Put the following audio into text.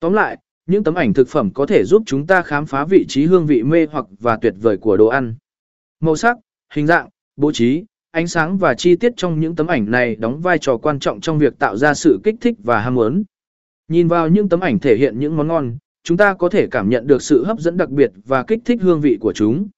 Tóm lại, những tấm ảnh thực phẩm có thể giúp chúng ta khám phá vị trí hương vị mê hoặc và tuyệt vời của đồ ăn. Màu sắc, hình dạng, bố trí, ánh sáng và chi tiết trong những tấm ảnh này đóng vai trò quan trọng trong việc tạo ra sự kích thích và ham muốn. Nhìn vào những tấm ảnh thể hiện những món ngon, chúng ta có thể cảm nhận được sự hấp dẫn đặc biệt và kích thích hương vị của chúng.